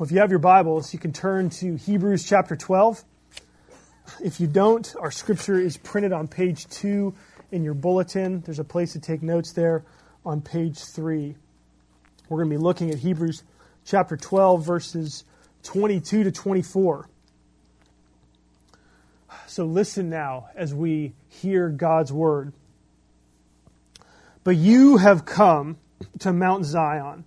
Well, if you have your Bibles, you can turn to Hebrews chapter 12. If you don't, our scripture is printed on page 2 in your bulletin. There's a place to take notes there on page 3. We're going to be looking at Hebrews chapter 12, verses 22 to 24. So listen now as we hear God's word. But you have come to Mount Zion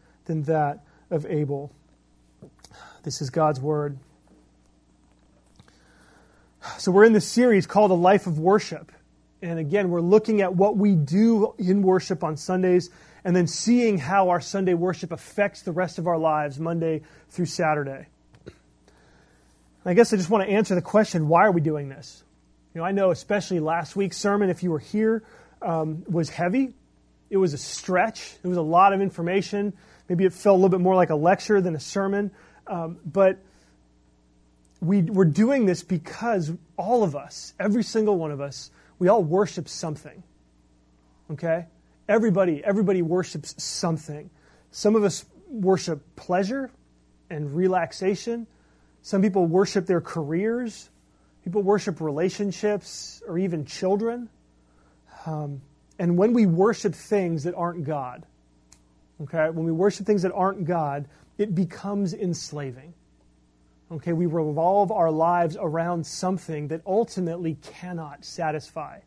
than that of Abel. This is God's Word. So, we're in this series called A Life of Worship. And again, we're looking at what we do in worship on Sundays and then seeing how our Sunday worship affects the rest of our lives, Monday through Saturday. I guess I just want to answer the question why are we doing this? You know, I know especially last week's sermon, if you were here, um, was heavy. It was a stretch. It was a lot of information. Maybe it felt a little bit more like a lecture than a sermon. Um, but we, we're doing this because all of us, every single one of us, we all worship something. Okay? Everybody, everybody worships something. Some of us worship pleasure and relaxation. Some people worship their careers. People worship relationships or even children. Um, and when we worship things that aren't God, Okay? When we worship things that aren't God, it becomes enslaving. Okay? We revolve our lives around something that ultimately cannot satisfy.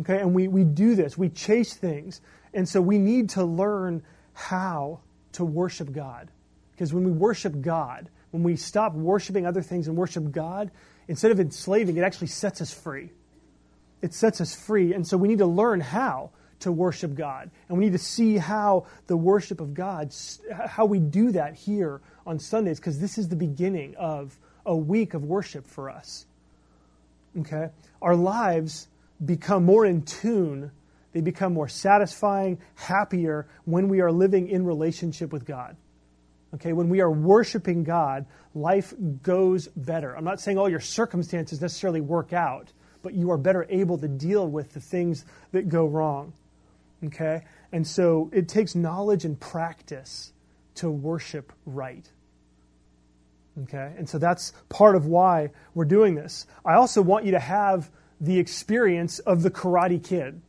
Okay? And we, we do this, we chase things. And so we need to learn how to worship God. Because when we worship God, when we stop worshiping other things and worship God, instead of enslaving, it actually sets us free. It sets us free. And so we need to learn how to worship God. And we need to see how the worship of God, how we do that here on Sundays, because this is the beginning of a week of worship for us. Okay? Our lives become more in tune, they become more satisfying, happier when we are living in relationship with God. Okay, when we are worshiping God, life goes better. I'm not saying all your circumstances necessarily work out, but you are better able to deal with the things that go wrong. Okay? And so it takes knowledge and practice to worship right. Okay? And so that's part of why we're doing this. I also want you to have the experience of the Karate Kid.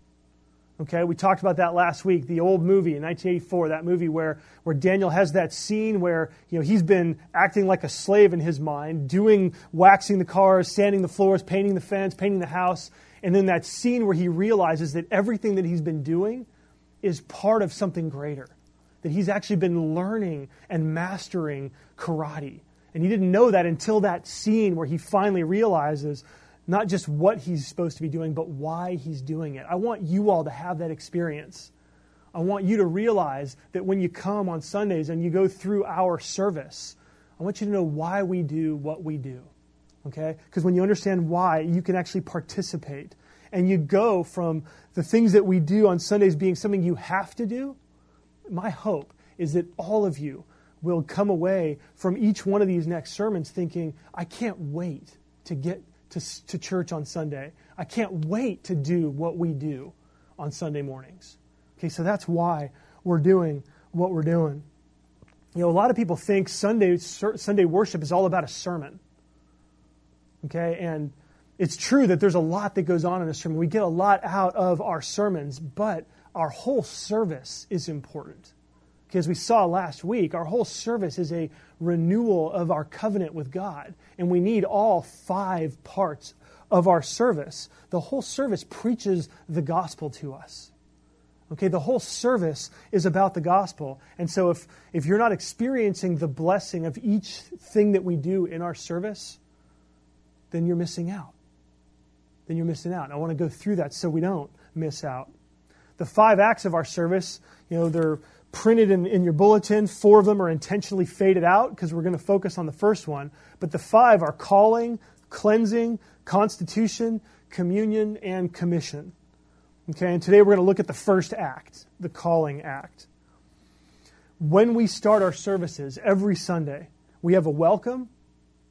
Okay, we talked about that last week, the old movie in 1984, that movie where, where Daniel has that scene where you know, he's been acting like a slave in his mind, doing, waxing the cars, sanding the floors, painting the fence, painting the house, and then that scene where he realizes that everything that he's been doing is part of something greater. That he's actually been learning and mastering karate. And he didn't know that until that scene where he finally realizes not just what he's supposed to be doing, but why he's doing it. I want you all to have that experience. I want you to realize that when you come on Sundays and you go through our service, I want you to know why we do what we do. Okay? Because when you understand why, you can actually participate. And you go from the things that we do on Sundays being something you have to do. My hope is that all of you will come away from each one of these next sermons thinking, I can't wait to get to, to church on Sunday. I can't wait to do what we do on Sunday mornings. Okay, so that's why we're doing what we're doing. You know, a lot of people think Sunday, Sunday worship is all about a sermon. Okay, and it's true that there's a lot that goes on in a sermon. We get a lot out of our sermons, but our whole service is important. Because we saw last week, our whole service is a renewal of our covenant with God. And we need all five parts of our service. The whole service preaches the gospel to us. Okay, the whole service is about the gospel. And so if, if you're not experiencing the blessing of each thing that we do in our service, then you're missing out. Then you're missing out. And I want to go through that so we don't miss out. The five acts of our service, you know, they're printed in, in your bulletin. Four of them are intentionally faded out because we're going to focus on the first one. But the five are calling, cleansing, constitution, communion, and commission. Okay, and today we're going to look at the first act, the calling act. When we start our services every Sunday, we have a welcome,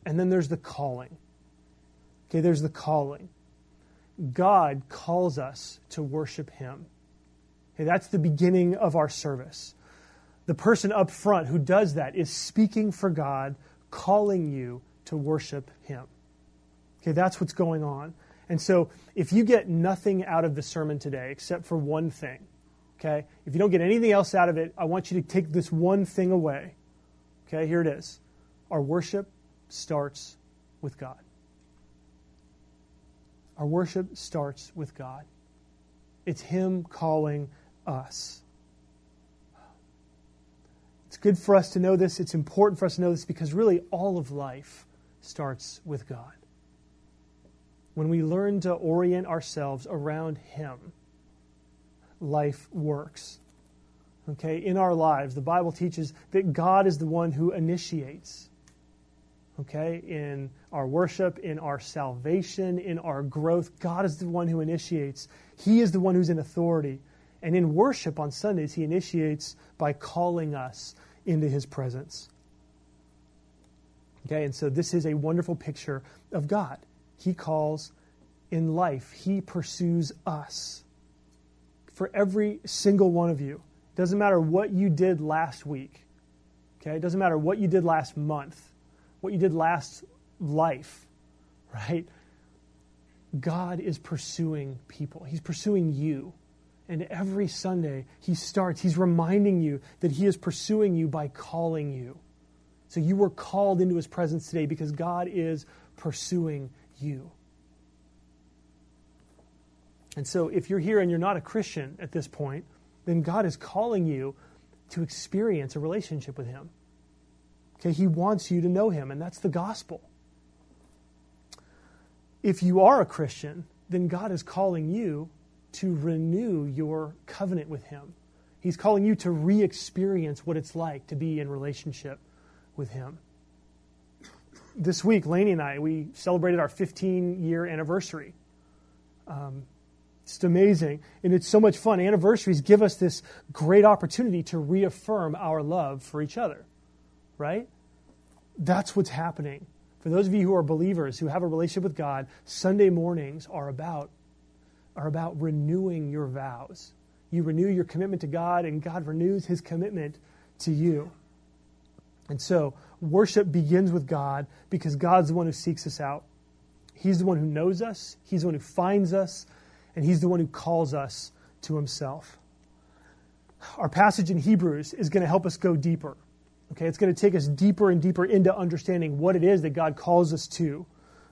and then there's the calling. Okay, there's the calling. God calls us to worship Him. Okay, that's the beginning of our service. The person up front who does that is speaking for God, calling you to worship Him. Okay, that's what's going on. And so, if you get nothing out of the sermon today except for one thing, okay, if you don't get anything else out of it, I want you to take this one thing away. Okay, here it is. Our worship starts with God. Our worship starts with God. It's Him calling us. It's good for us to know this. It's important for us to know this because really all of life starts with God when we learn to orient ourselves around Him, life works. Okay, in our lives, the Bible teaches that God is the one who initiates. Okay, in our worship, in our salvation, in our growth, God is the one who initiates. He is the one who's in authority. And in worship on Sundays, He initiates by calling us into His presence. Okay, and so this is a wonderful picture of God. He calls in life, He pursues us. For every single one of you. Doesn't matter what you did last week. Okay? It doesn't matter what you did last month, what you did last life, right? God is pursuing people. He's pursuing you. And every Sunday, He starts, He's reminding you that He is pursuing you by calling you. So you were called into His presence today because God is pursuing you. And so, if you're here and you're not a Christian at this point, then God is calling you to experience a relationship with Him. Okay, He wants you to know Him, and that's the gospel. If you are a Christian, then God is calling you to renew your covenant with Him. He's calling you to re experience what it's like to be in relationship with Him this week, Lainey and I, we celebrated our 15 year anniversary. Um, it's amazing. And it's so much fun. Anniversaries give us this great opportunity to reaffirm our love for each other, right? That's what's happening. For those of you who are believers, who have a relationship with God, Sunday mornings are about, are about renewing your vows. You renew your commitment to God, and God renews his commitment to you. And so, worship begins with God because God's the one who seeks us out. He's the one who knows us, He's the one who finds us, and He's the one who calls us to Himself. Our passage in Hebrews is going to help us go deeper. Okay, it's going to take us deeper and deeper into understanding what it is that God calls us to.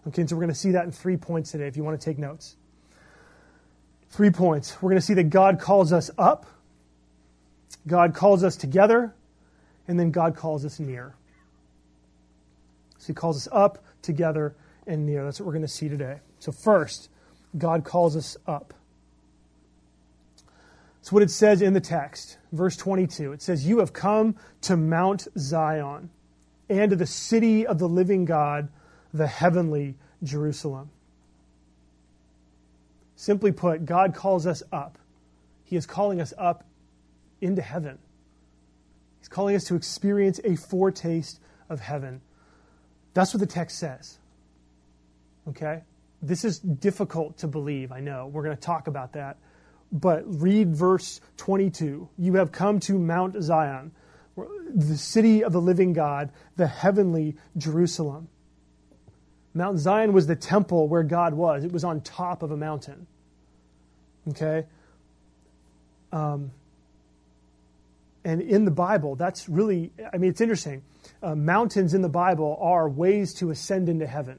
Okay, so we're going to see that in three points today if you want to take notes. Three points. We're going to see that God calls us up, God calls us together, and then God calls us near. So he calls us up, together, and near. That's what we're going to see today. So, first, God calls us up. It's what it says in the text, verse 22. It says, You have come to Mount Zion and to the city of the living God, the heavenly Jerusalem. Simply put, God calls us up. He is calling us up into heaven. He's calling us to experience a foretaste of heaven. That's what the text says. Okay? This is difficult to believe, I know. We're going to talk about that. But read verse 22. You have come to Mount Zion, the city of the living God, the heavenly Jerusalem. Mount Zion was the temple where God was, it was on top of a mountain. Okay? Um, and in the Bible, that's really, I mean, it's interesting. Uh, mountains in the Bible are ways to ascend into heaven.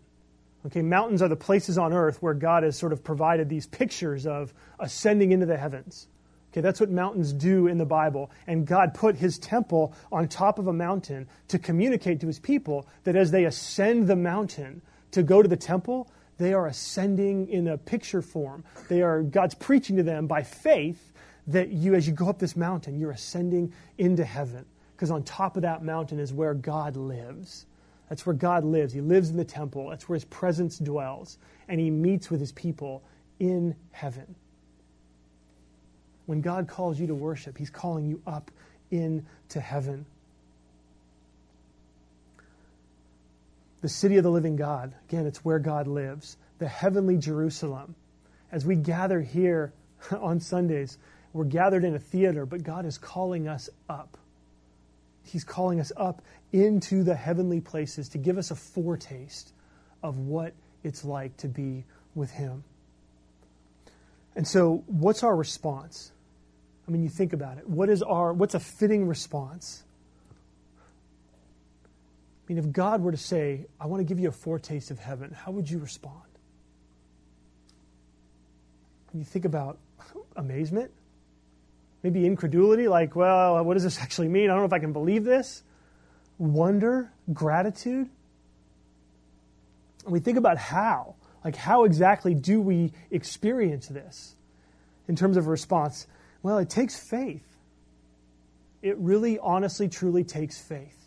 Okay, mountains are the places on earth where God has sort of provided these pictures of ascending into the heavens. Okay, that's what mountains do in the Bible. And God put his temple on top of a mountain to communicate to his people that as they ascend the mountain to go to the temple, they are ascending in a picture form. They are God's preaching to them by faith that you, as you go up this mountain, you're ascending into heaven. Because on top of that mountain is where God lives. That's where God lives. He lives in the temple. That's where his presence dwells. And he meets with his people in heaven. When God calls you to worship, he's calling you up into heaven. The city of the living God, again, it's where God lives. The heavenly Jerusalem. As we gather here on Sundays, we're gathered in a theater, but God is calling us up. He's calling us up into the heavenly places to give us a foretaste of what it's like to be with Him. And so, what's our response? I mean, you think about it. What is our what's a fitting response? I mean, if God were to say, I want to give you a foretaste of heaven, how would you respond? You think about amazement, maybe incredulity, like, well, what does this actually mean? I don't know if I can believe this. Wonder, gratitude. And we think about how. Like, how exactly do we experience this in terms of response? Well, it takes faith. It really, honestly, truly takes faith.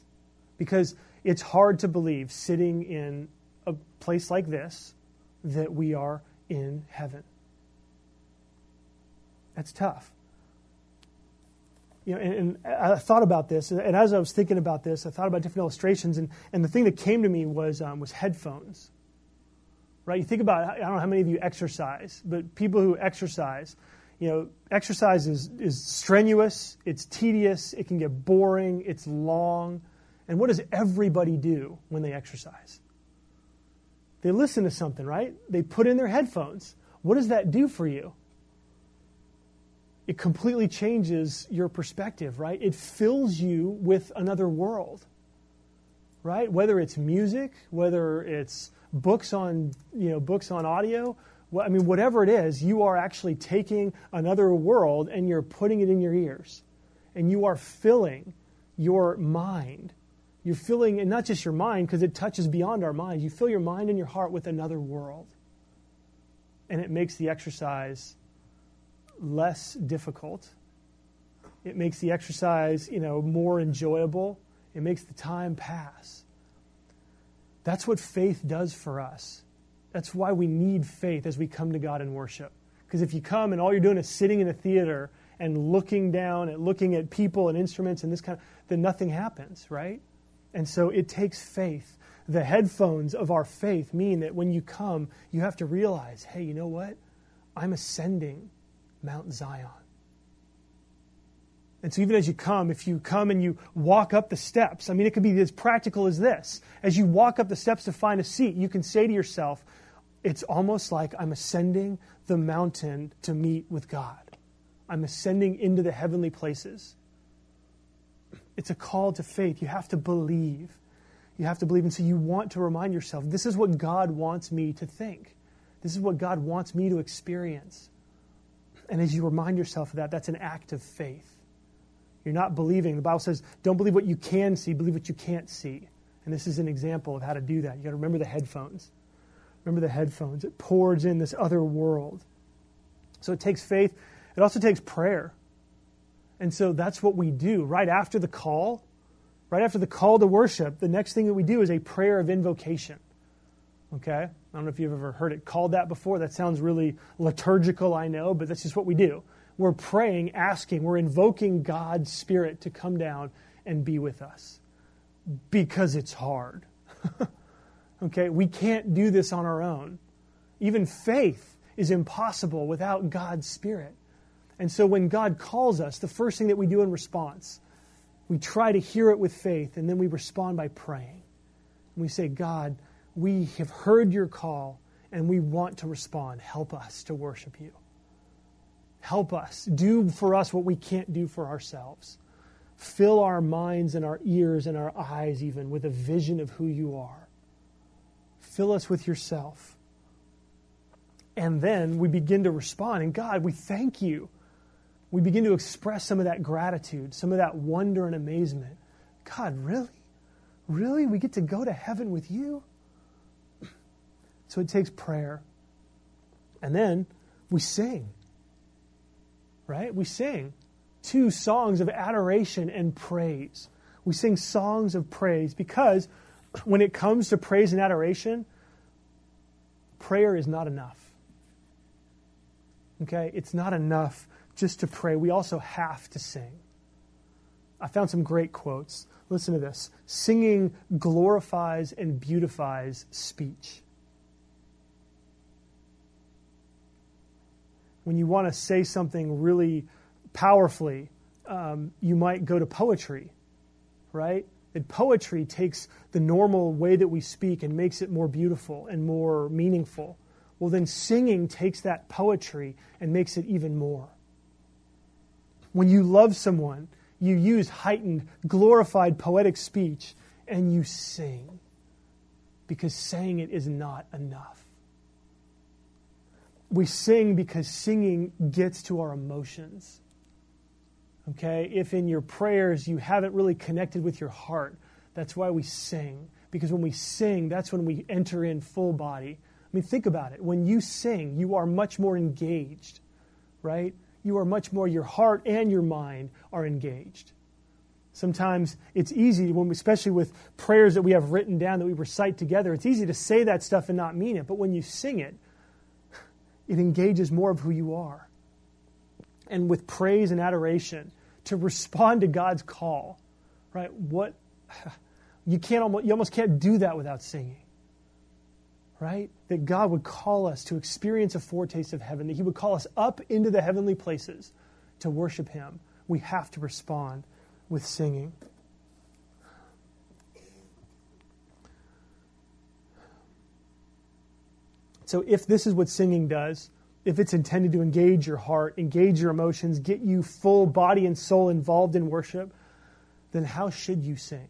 Because it's hard to believe sitting in a place like this that we are in heaven. That's tough. You know, and, and, I thought about this, and as I was thinking about this, I thought about different illustrations, and, and the thing that came to me was um, was headphones right? You think about, I don't know how many of you exercise, but people who exercise, you know, exercise is, is strenuous, it's tedious, it can get boring, it's long. And what does everybody do when they exercise? They listen to something, right? They put in their headphones. What does that do for you? It completely changes your perspective, right? It fills you with another world, right? Whether it's music, whether it's books on, you know, books on audio. I mean, whatever it is, you are actually taking another world and you're putting it in your ears. And you are filling your mind. You're filling, and not just your mind, because it touches beyond our mind. You fill your mind and your heart with another world. And it makes the exercise less difficult. It makes the exercise, you know, more enjoyable. It makes the time pass. That's what faith does for us. That's why we need faith as we come to God in worship. Because if you come and all you're doing is sitting in a theater and looking down and looking at people and instruments and this kind of, then nothing happens, right? And so it takes faith. The headphones of our faith mean that when you come, you have to realize, hey, you know what? I'm ascending Mount Zion. And so, even as you come, if you come and you walk up the steps, I mean, it could be as practical as this. As you walk up the steps to find a seat, you can say to yourself, it's almost like I'm ascending the mountain to meet with God. I'm ascending into the heavenly places. It's a call to faith. You have to believe. You have to believe. And so, you want to remind yourself this is what God wants me to think, this is what God wants me to experience. And as you remind yourself of that, that's an act of faith. You're not believing. The Bible says, don't believe what you can see, believe what you can't see. And this is an example of how to do that. You got to remember the headphones. Remember the headphones. It pours in this other world. So it takes faith. It also takes prayer. And so that's what we do. Right after the call, right after the call to worship, the next thing that we do is a prayer of invocation. Okay? I don't know if you've ever heard it called that before. That sounds really liturgical, I know, but that's just what we do we're praying, asking, we're invoking God's Spirit to come down and be with us because it's hard. okay, we can't do this on our own. Even faith is impossible without God's Spirit. And so when God calls us, the first thing that we do in response, we try to hear it with faith, and then we respond by praying. And we say, God, we have heard your call, and we want to respond. Help us to worship you. Help us. Do for us what we can't do for ourselves. Fill our minds and our ears and our eyes, even, with a vision of who you are. Fill us with yourself. And then we begin to respond. And God, we thank you. We begin to express some of that gratitude, some of that wonder and amazement. God, really? Really? We get to go to heaven with you? So it takes prayer. And then we sing. right? We sing two songs of adoration and praise. We sing songs of praise because when it comes to praise and adoration, prayer is not enough. Okay? It's not enough just to pray. We also have to sing. I found some great quotes. Listen to this singing glorifies and beautifies speech. When you want to say something really powerfully, um, you might go to poetry, right? That poetry takes the normal way that we speak and makes it more beautiful and more meaningful. Well, then singing takes that poetry and makes it even more. When you love someone, you use heightened, glorified poetic speech and you sing because saying it is not enough. We sing because singing gets to our emotions. Okay? If in your prayers you haven't really connected with your heart, that's why we sing. Because when we sing, that's when we enter in full body. I mean, think about it. When you sing, you are much more engaged, right? You are much more, your heart and your mind are engaged. Sometimes it's easy, when we, especially with prayers that we have written down that we recite together, it's easy to say that stuff and not mean it. But when you sing it, it engages more of who you are and with praise and adoration to respond to God's call. Right? What you can't almost, you almost can't do that without singing. Right? That God would call us to experience a foretaste of heaven, that He would call us up into the heavenly places to worship Him. We have to respond with singing. So, if this is what singing does, if it's intended to engage your heart, engage your emotions, get you full body and soul involved in worship, then how should you sing?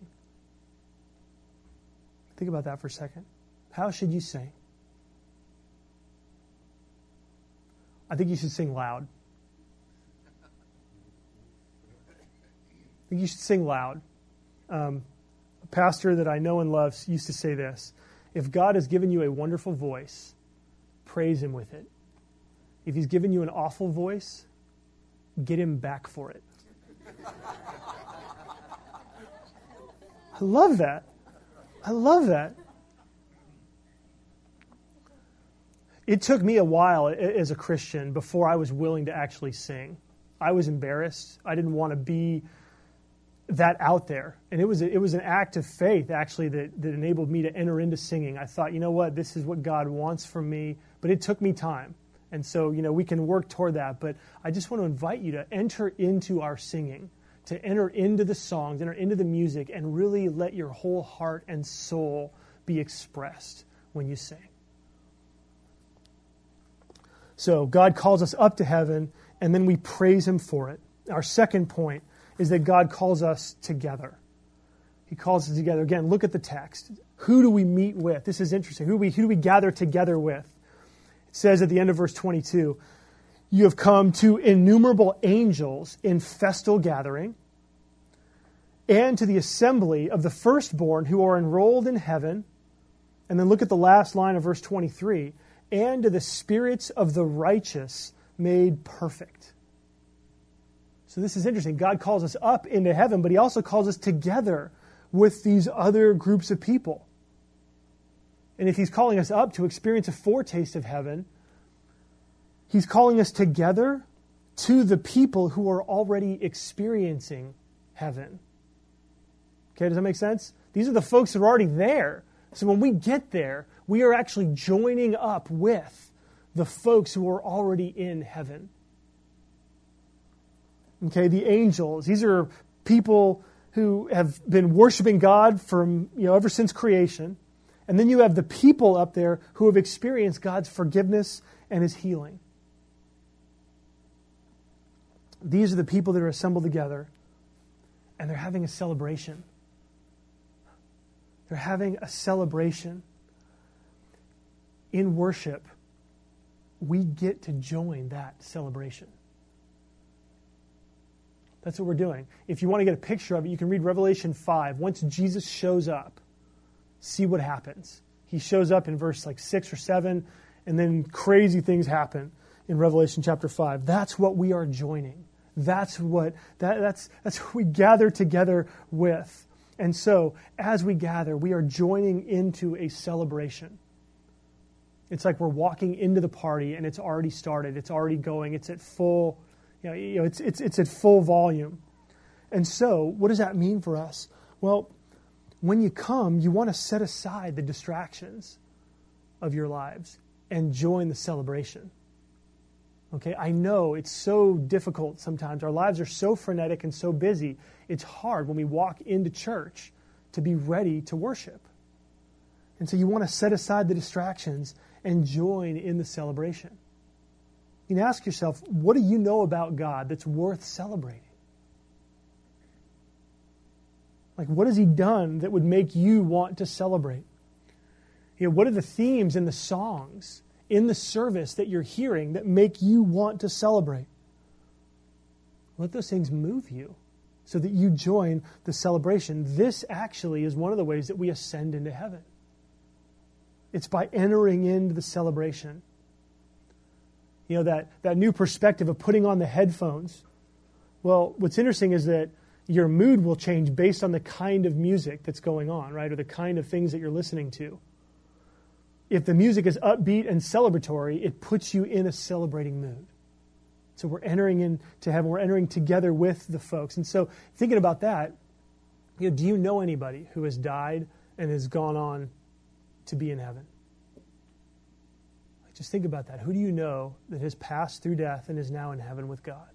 Think about that for a second. How should you sing? I think you should sing loud. I think you should sing loud. Um, a pastor that I know and love used to say this If God has given you a wonderful voice, praise Him with it. If he's given you an awful voice, get him back for it. I love that. I love that. It took me a while as a Christian before I was willing to actually sing. I was embarrassed. I didn't want to be that out there. And it was, a, it was an act of faith, actually, that, that enabled me to enter into singing. I thought, you know what, this is what God wants from me. But it took me time. And so, you know, we can work toward that. But I just want to invite you to enter into our singing, to enter into the songs, enter into the music, and really let your whole heart and soul be expressed when you sing. So, God calls us up to heaven, and then we praise Him for it. Our second point is that God calls us together. He calls us together. Again, look at the text. Who do we meet with? This is interesting. Who do we, who do we gather together with? Says at the end of verse 22 You have come to innumerable angels in festal gathering, and to the assembly of the firstborn who are enrolled in heaven. And then look at the last line of verse 23 and to the spirits of the righteous made perfect. So this is interesting. God calls us up into heaven, but He also calls us together with these other groups of people. And if he's calling us up to experience a foretaste of heaven, he's calling us together to the people who are already experiencing heaven. Okay, does that make sense? These are the folks who are already there. So when we get there, we are actually joining up with the folks who are already in heaven. Okay, the angels, these are people who have been worshiping God from, you know, ever since creation. And then you have the people up there who have experienced God's forgiveness and his healing. These are the people that are assembled together, and they're having a celebration. They're having a celebration. In worship, we get to join that celebration. That's what we're doing. If you want to get a picture of it, you can read Revelation 5. Once Jesus shows up, see what happens. He shows up in verse like 6 or 7, and then crazy things happen. in Revelation chapter 5. That's what we are joining. That's what that, that's that's what we gather together with. And so, as we gather, we are joining into a celebration. It's like we're walking into the party and it's already started. It's already going. It's at full, you know, you know it's, it's, it's at full volume. And so, what does that mean for us? Well, when you come, you want to set aside the distractions of your lives and join the celebration. Okay, I know it's so difficult sometimes. Our lives are so frenetic and so busy. It's hard when we walk into church to be ready to worship. And so you want to set aside the distractions and join in the celebration. Can ask yourself, what do you know about God that's worth celebrating? Like, what has He done that would make you want to celebrate? You know, what are the themes in the songs, in the service that you're hearing that make you want to celebrate? Let those things move you so that you join the celebration. This actually is one of the ways that we ascend into heaven. It's by entering into the celebration. You know, that, that new perspective of putting on the headphones. Well, what's interesting is that your mood will change based on the kind of music that's going on, right? Or the kind of things that you're listening to. If the music is upbeat and celebratory, it puts you in a celebrating mood. So we're entering into heaven, we're entering together with the folks. And so thinking about that, you know, do you know anybody who has died and has gone on to be in heaven? Just think about that. Who do you know that has passed through death and is now in heaven with God?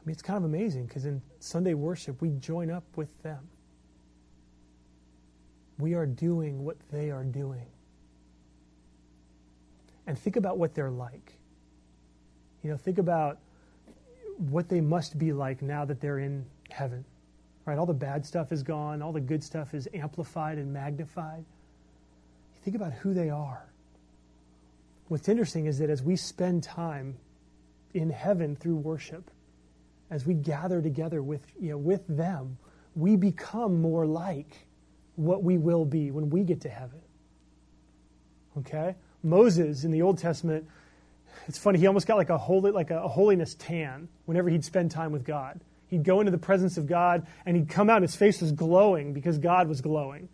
I mean, it's kind of amazing because in Sunday worship, we join up with them. We are doing what they are doing. And think about what they're like. You know, think about what they must be like now that they're in heaven. Right? All the bad stuff is gone, all the good stuff is amplified and magnified. Think about who they are. What's interesting is that as we spend time in heaven through worship, as we gather together with, you know, with them, we become more like what we will be when we get to heaven. Okay? Moses in the Old Testament, it's funny, he almost got like a holy, like a, holiness tan whenever he'd spend time with God. He'd go into the presence of God and he'd come out and his face was glowing because God was glowing.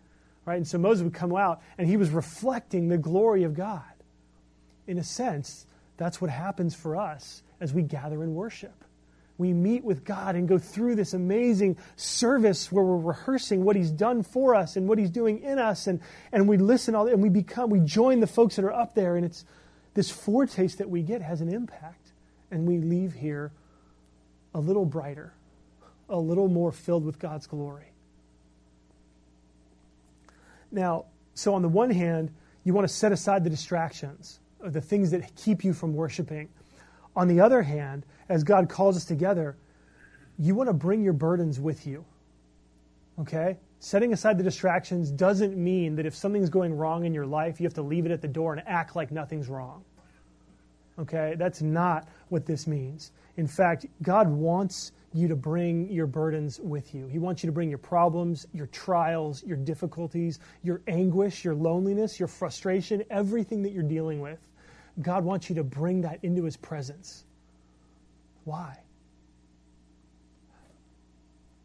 Right? And so Moses would come out and he was reflecting the glory of God. In a sense, that's what happens for us as we gather in worship we meet with God and go through this amazing service where we're rehearsing what He's done for us and what He's doing in us, and, and we listen all and we become we join the folks that are up there, and it's this foretaste that we get has an impact, and we leave here a little brighter, a little more filled with God's glory. Now, so on the one hand, you want to set aside the distractions, the things that keep you from worshiping. On the other hand, as God calls us together, you want to bring your burdens with you. Okay? Setting aside the distractions doesn't mean that if something's going wrong in your life, you have to leave it at the door and act like nothing's wrong. Okay? That's not what this means. In fact, God wants you to bring your burdens with you. He wants you to bring your problems, your trials, your difficulties, your anguish, your loneliness, your frustration, everything that you're dealing with. God wants you to bring that into His presence. Why?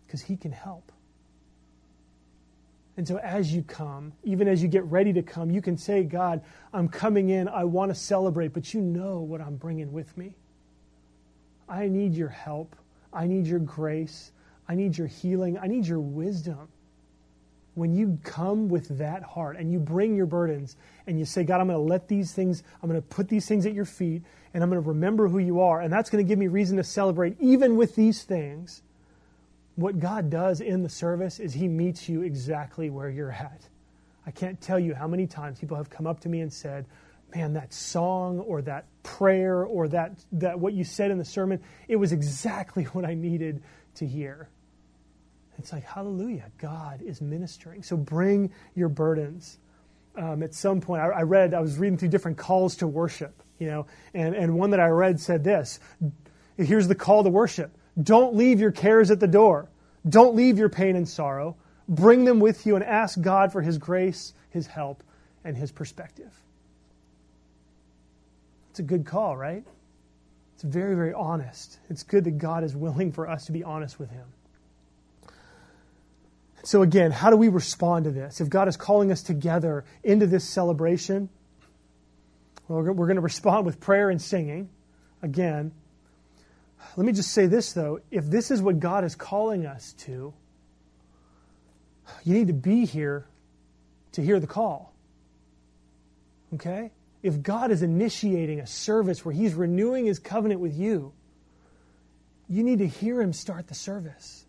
Because He can help. And so, as you come, even as you get ready to come, you can say, God, I'm coming in. I want to celebrate, but you know what I'm bringing with me. I need your help. I need your grace. I need your healing. I need your wisdom when you come with that heart and you bring your burdens and you say, God, I'm going to let these things, I'm going to put these things at your feet and I'm going to remember who you are, and that's going to give me reason to celebrate even with these things. What God does in the service is He meets you exactly where you're at. I can't tell you how many times people have come up to me and said, Man, that song or that prayer or that, that what you said in the sermon, it was exactly what I needed to hear. It's like, hallelujah, God is ministering. So bring your burdens. Um, at some point, I, I, read, I was reading through different calls to worship, you know, and, and one that I read said this Here's the call to worship Don't leave your cares at the door, don't leave your pain and sorrow. Bring them with you and ask God for His grace, His help, and His perspective. It's a good call, right? It's very, very honest. It's good that God is willing for us to be honest with Him. So, again, how do we respond to this? If God is calling us together into this celebration, well, we're going to respond with prayer and singing. Again, let me just say this, though. If this is what God is calling us to, you need to be here to hear the call. Okay? If God is initiating a service where He's renewing His covenant with you, you need to hear Him start the service.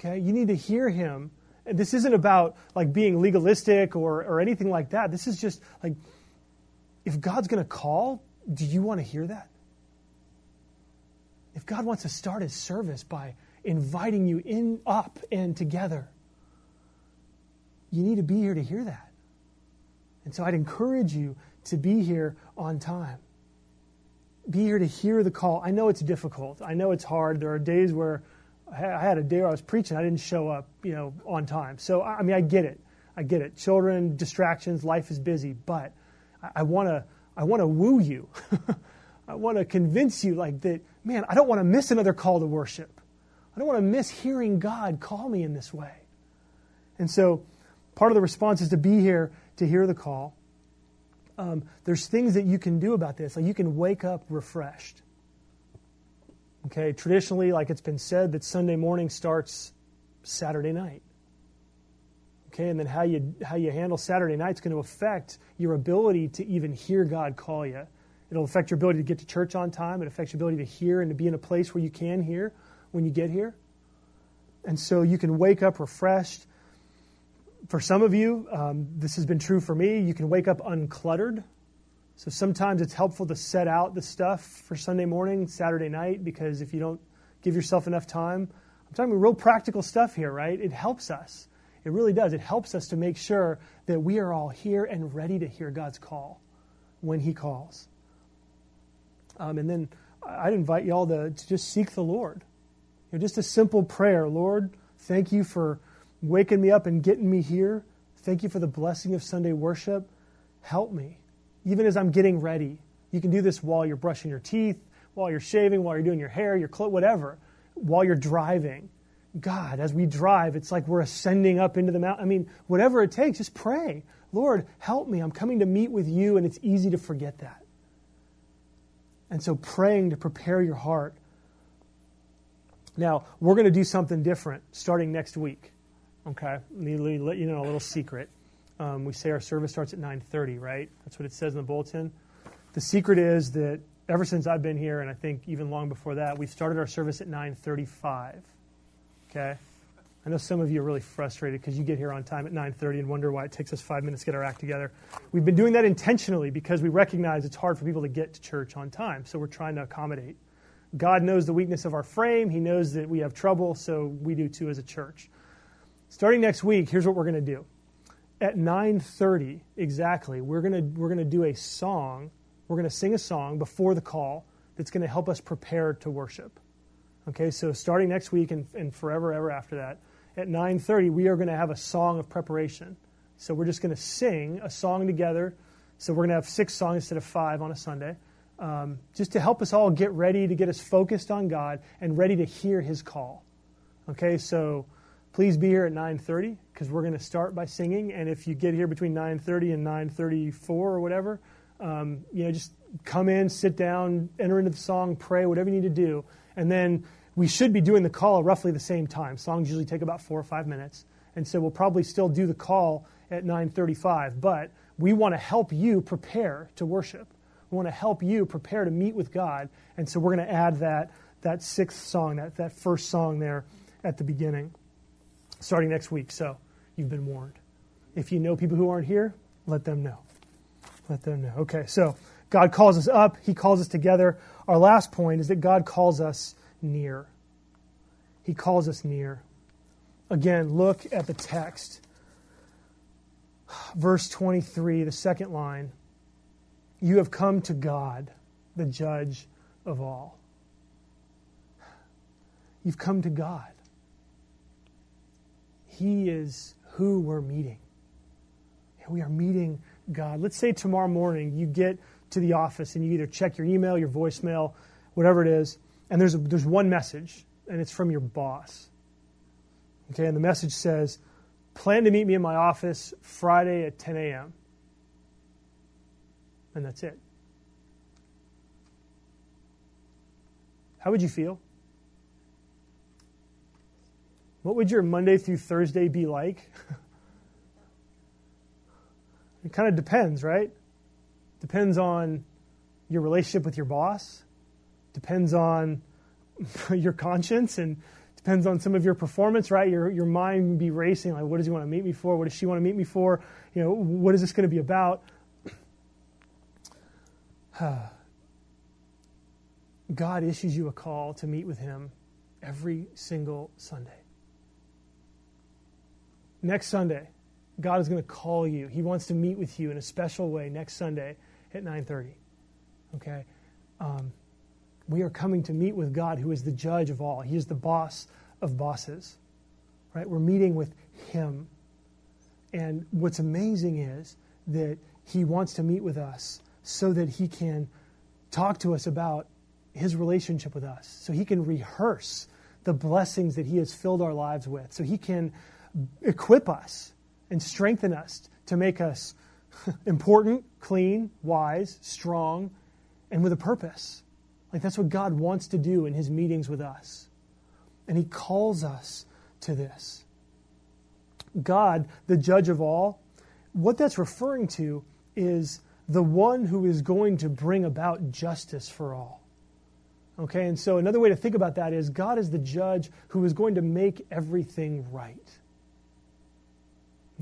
Okay? You need to hear Him. And this isn't about like being legalistic or, or anything like that. This is just like, if God's going to call, do you want to hear that? If God wants to start His service by inviting you in, up, and together, you need to be here to hear that. And so I'd encourage you to be here on time. Be here to hear the call. I know it's difficult. I know it's hard. There are days where I had a day where I was preaching, I didn't show up, you know, on time. So I mean, I get it. I get it. Children, distractions, life is busy, but I want to I want to woo you. I want to convince you like that, man, I don't want to miss another call to worship. I don't want to miss hearing God call me in this way. And so part of the response is to be here to hear the call. Um, there's things that you can do about this. Like you can wake up refreshed. Okay, traditionally, like it's been said, that Sunday morning starts Saturday night. Okay, and then how you how you handle Saturday night is going to affect your ability to even hear God call you. It'll affect your ability to get to church on time. It affects your ability to hear and to be in a place where you can hear when you get here. And so you can wake up refreshed for some of you, um, this has been true for me. You can wake up uncluttered. So sometimes it's helpful to set out the stuff for Sunday morning, Saturday night, because if you don't give yourself enough time, I'm talking real practical stuff here, right? It helps us. It really does. It helps us to make sure that we are all here and ready to hear God's call when He calls. Um, and then I'd invite y'all to, to just seek the Lord. You know, just a simple prayer Lord, thank you for waking me up and getting me here. Thank you for the blessing of Sunday worship. Help me, even as I'm getting ready. You can do this while you're brushing your teeth, while you're shaving, while you're doing your hair, your clothes, whatever, while you're driving. God, as we drive, it's like we're ascending up into the mountain. I mean, whatever it takes, just pray. Lord, help me. I'm coming to meet with you, and it's easy to forget that. And so, praying to prepare your heart. Now, we're going to do something different starting next week. Okay, let me let you know a little secret. Um, we say our service starts at 9:30, right? That's what it says in the bulletin. The secret is that ever since I've been here, and I think even long before that, we've started our service at 9:35. Okay, I know some of you are really frustrated because you get here on time at 9:30 and wonder why it takes us five minutes to get our act together. We've been doing that intentionally because we recognize it's hard for people to get to church on time, so we're trying to accommodate. God knows the weakness of our frame. He knows that we have trouble, so we do too as a church. Starting next week, here's what we're going to do. At 9:30 exactly, we're going to we're to do a song. We're going to sing a song before the call that's going to help us prepare to worship. Okay, so starting next week and, and forever ever after that, at 9:30 we are going to have a song of preparation. So we're just going to sing a song together. So we're going to have six songs instead of five on a Sunday, um, just to help us all get ready, to get us focused on God and ready to hear His call. Okay, so please be here at 9.30 because we're going to start by singing and if you get here between 9.30 and 9.34 or whatever um, you know just come in sit down enter into the song pray whatever you need to do and then we should be doing the call at roughly the same time. Songs usually take about four or five minutes and so we'll probably still do the call at 9.35 but we want to help you prepare to worship. We want to help you prepare to meet with god and so we're going to add that that sixth song that, that first song there at the beginning starting next week. So you've been warned. If you know people who aren't here, let them know. Let them know. Okay, so God calls us up, He calls us together. Our last point is that God calls us near. He calls us near. Again, look at the text. Verse 23, the second line. You have come to God, the judge of all. You've come to God. He is who we're meeting. We are meeting God. Let's say tomorrow morning you get to the office and you either check your email, your voicemail, whatever it is, and there's, a, there's one message, and it's from your boss. Okay, and the message says, Plan to meet me in my office Friday at 10 a.m. And that's it. How would you feel? What would your Monday through Thursday be like? it kind of depends, right? Depends on your relationship with your boss, depends on your conscience, and depends on some of your performance, right? Your, your mind be racing, like, what does he want to meet me for? What does she want to meet me for? You know, what is this going to be about? God issues you a call to meet with him every single Sunday. Next Sunday, God is going to call you. He wants to meet with you in a special way next Sunday at 9:30. Okay? Um, we are coming to meet with God who is the judge of all. He is the boss of bosses. Right? We're meeting with him. And what's amazing is that he wants to meet with us so that he can talk to us about his relationship with us. So he can rehearse the blessings that he has filled our lives with. So he can equip us and strengthen us to make us important, clean, wise, strong, and with a purpose. Like that's what God wants to do in his meetings with us. And he calls us to this. God, the judge of all, what that's referring to is the one who is going to bring about justice for all. Okay, and so another way to think about that is God is the judge who is going to make everything right.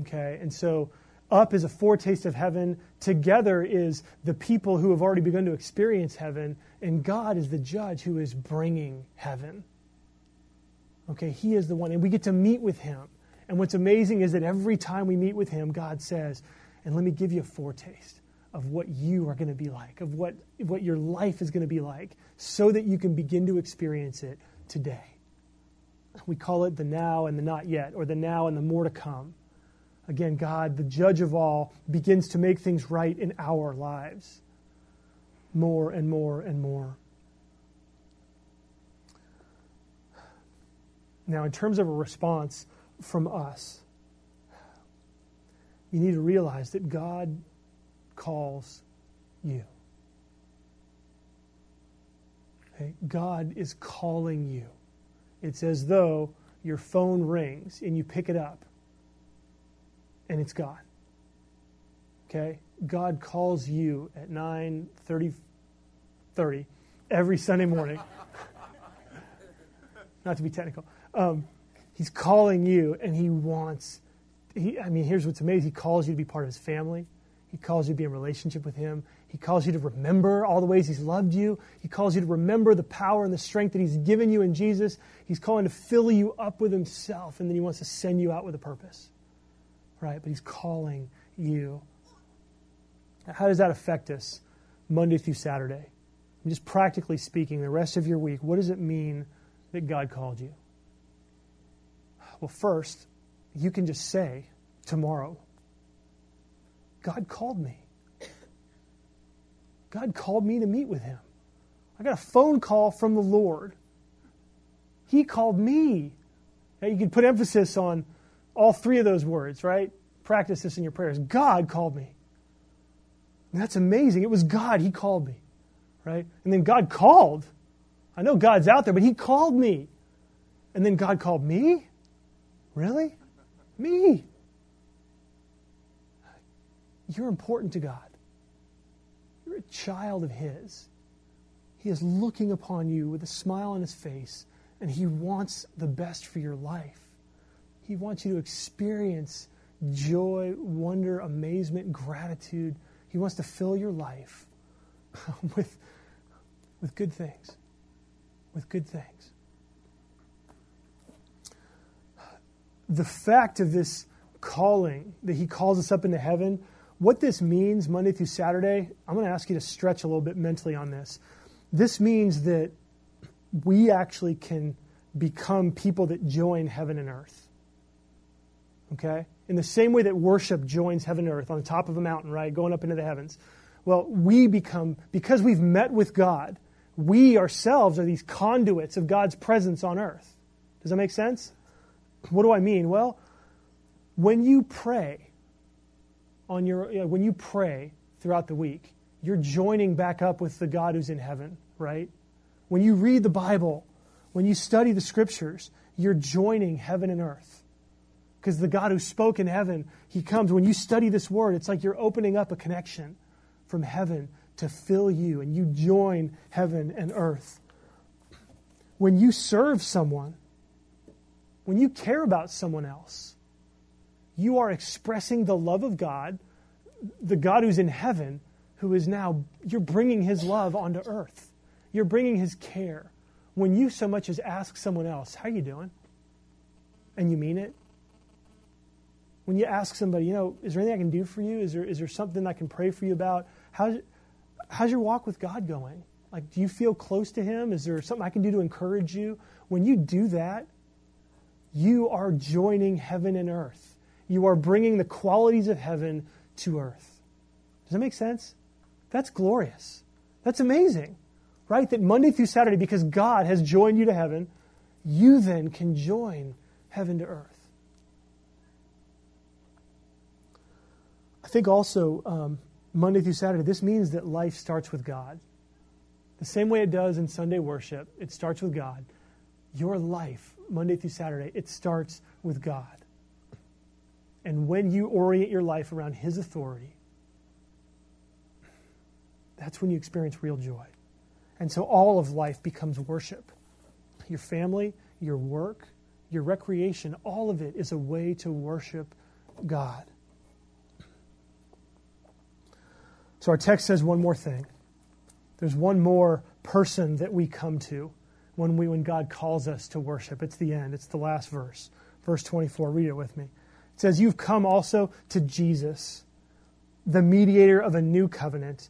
Okay, and so up is a foretaste of heaven. Together is the people who have already begun to experience heaven. And God is the judge who is bringing heaven. Okay, He is the one. And we get to meet with Him. And what's amazing is that every time we meet with Him, God says, and let me give you a foretaste of what you are going to be like, of what, what your life is going to be like, so that you can begin to experience it today. We call it the now and the not yet, or the now and the more to come. Again, God, the judge of all, begins to make things right in our lives more and more and more. Now, in terms of a response from us, you need to realize that God calls you. Okay? God is calling you. It's as though your phone rings and you pick it up and it's God. Okay? God calls you at 9 30, 30 every Sunday morning. Not to be technical. Um, he's calling you, and he wants. He, I mean, here's what's amazing. He calls you to be part of his family. He calls you to be in relationship with him. He calls you to remember all the ways he's loved you. He calls you to remember the power and the strength that he's given you in Jesus. He's calling to fill you up with himself, and then he wants to send you out with a purpose right? But He's calling you. How does that affect us Monday through Saturday? Just practically speaking, the rest of your week, what does it mean that God called you? Well, first, you can just say tomorrow, God called me. God called me to meet with Him. I got a phone call from the Lord. He called me. Now, you can put emphasis on all three of those words, right? Practice this in your prayers. God called me. That's amazing. It was God. He called me, right? And then God called. I know God's out there, but He called me. And then God called me? Really? Me. You're important to God. You're a child of His. He is looking upon you with a smile on His face, and He wants the best for your life. He wants you to experience joy, wonder, amazement, gratitude. He wants to fill your life with, with good things. With good things. The fact of this calling, that He calls us up into heaven, what this means Monday through Saturday, I'm going to ask you to stretch a little bit mentally on this. This means that we actually can become people that join heaven and earth. Okay? In the same way that worship joins heaven and earth on the top of a mountain, right, going up into the heavens. Well, we become, because we've met with God, we ourselves are these conduits of God's presence on earth. Does that make sense? What do I mean? Well, when you pray on your you know, when you pray throughout the week, you're joining back up with the God who's in heaven, right? When you read the Bible, when you study the scriptures, you're joining heaven and earth. Because the God who spoke in heaven, he comes. When you study this word, it's like you're opening up a connection from heaven to fill you, and you join heaven and earth. When you serve someone, when you care about someone else, you are expressing the love of God, the God who's in heaven, who is now, you're bringing his love onto earth. You're bringing his care. When you so much as ask someone else, How you doing? And you mean it. When you ask somebody, you know, is there anything I can do for you? Is there, is there something I can pray for you about? How's, how's your walk with God going? Like, do you feel close to Him? Is there something I can do to encourage you? When you do that, you are joining heaven and earth. You are bringing the qualities of heaven to earth. Does that make sense? That's glorious. That's amazing, right? That Monday through Saturday, because God has joined you to heaven, you then can join heaven to earth. I think also um, Monday through Saturday, this means that life starts with God. The same way it does in Sunday worship, it starts with God. Your life, Monday through Saturday, it starts with God. And when you orient your life around His authority, that's when you experience real joy. And so all of life becomes worship. Your family, your work, your recreation, all of it is a way to worship God. So our text says one more thing. There's one more person that we come to when we when God calls us to worship. It's the end. It's the last verse. Verse 24. Read it with me. It says, "You've come also to Jesus, the mediator of a new covenant,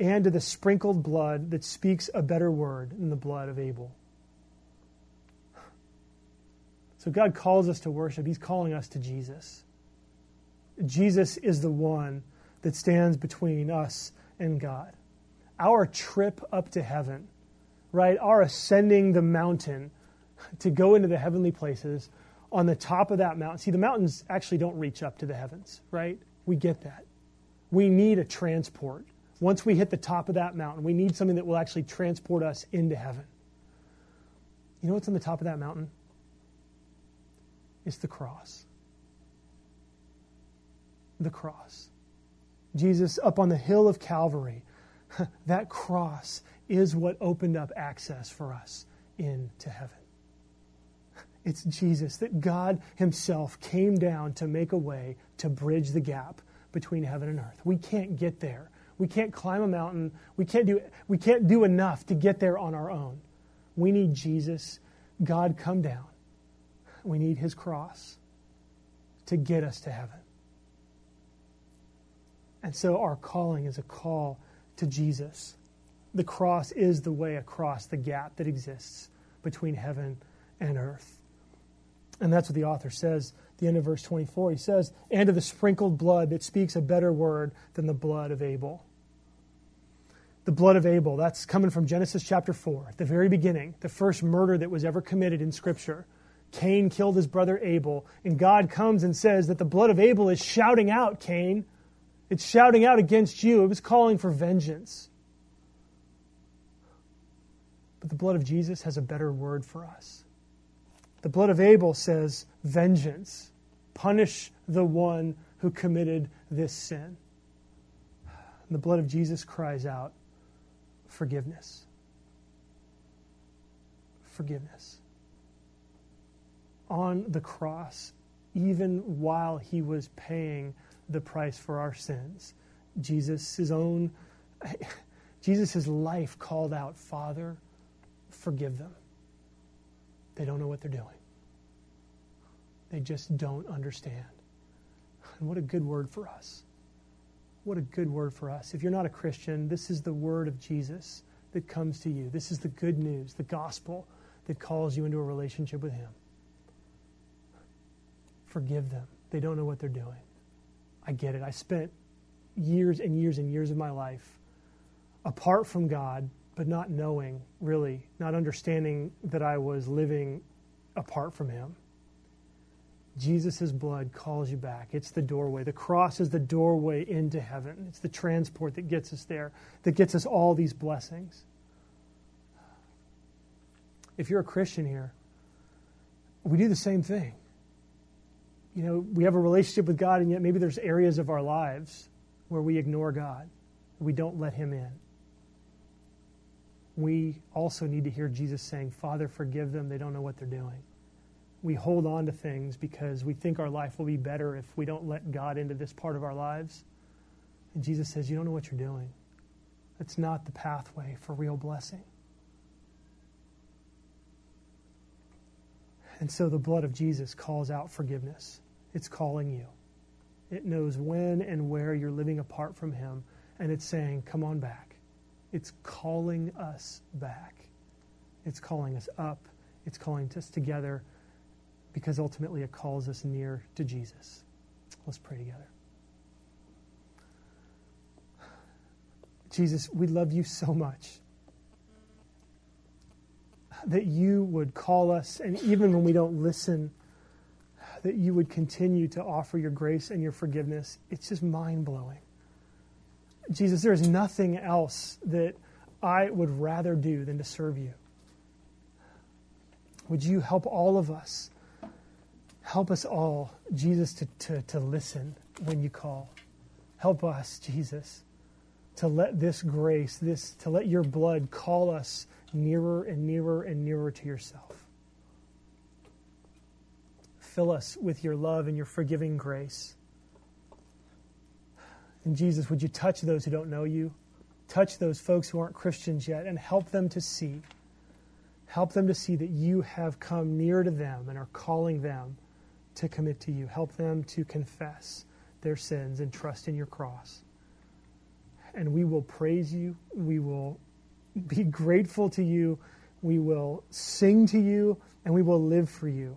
and to the sprinkled blood that speaks a better word than the blood of Abel." So God calls us to worship. He's calling us to Jesus. Jesus is the one that stands between us and God. Our trip up to heaven, right? Our ascending the mountain to go into the heavenly places on the top of that mountain. See, the mountains actually don't reach up to the heavens, right? We get that. We need a transport. Once we hit the top of that mountain, we need something that will actually transport us into heaven. You know what's on the top of that mountain? It's the cross. The cross. Jesus up on the hill of Calvary, that cross is what opened up access for us into heaven. It's Jesus, that God Himself came down to make a way to bridge the gap between heaven and earth. We can't get there. We can't climb a mountain. We can't do, we can't do enough to get there on our own. We need Jesus, God, come down. We need His cross to get us to heaven. And so our calling is a call to Jesus. The cross is the way across the gap that exists between heaven and earth. And that's what the author says at the end of verse 24. He says, And of the sprinkled blood that speaks a better word than the blood of Abel. The blood of Abel, that's coming from Genesis chapter 4, at the very beginning, the first murder that was ever committed in Scripture. Cain killed his brother Abel, and God comes and says that the blood of Abel is shouting out, Cain, it's shouting out against you. It was calling for vengeance. But the blood of Jesus has a better word for us. The blood of Abel says, vengeance. Punish the one who committed this sin. And the blood of Jesus cries out, forgiveness. Forgiveness. On the cross, even while he was paying the price for our sins. Jesus, his own, Jesus' life called out, Father, forgive them. They don't know what they're doing. They just don't understand. And what a good word for us. What a good word for us. If you're not a Christian, this is the word of Jesus that comes to you. This is the good news, the gospel that calls you into a relationship with Him. Forgive them They don't know what they're doing. I get it. I spent years and years and years of my life apart from God, but not knowing, really, not understanding that I was living apart from Him. Jesus' blood calls you back. It's the doorway. The cross is the doorway into heaven. It's the transport that gets us there, that gets us all these blessings. If you're a Christian here, we do the same thing. You know, we have a relationship with God, and yet maybe there's areas of our lives where we ignore God. We don't let Him in. We also need to hear Jesus saying, Father, forgive them. They don't know what they're doing we hold on to things because we think our life will be better if we don't let God into this part of our lives. And Jesus says, You don't know what you're doing. That's not the pathway for real blessing. And so the blood of Jesus calls out forgiveness. It's calling you. It knows when and where you're living apart from Him, and it's saying, Come on back. It's calling us back. It's calling us up. It's calling us together because ultimately it calls us near to Jesus. Let's pray together. Jesus, we love you so much that you would call us, and even when we don't listen, that you would continue to offer your grace and your forgiveness. It's just mind blowing. Jesus, there is nothing else that I would rather do than to serve you. Would you help all of us Help us all, Jesus, to, to, to listen when you call. Help us, Jesus, to let this grace, this, to let your blood call us nearer and nearer and nearer to yourself. Fill us with your love and your forgiving grace. And Jesus, would you touch those who don't know you? Touch those folks who aren't Christians yet and help them to see. Help them to see that you have come near to them and are calling them to commit to you. Help them to confess their sins and trust in your cross. And we will praise you. We will be grateful to you. We will sing to you. And we will live for you.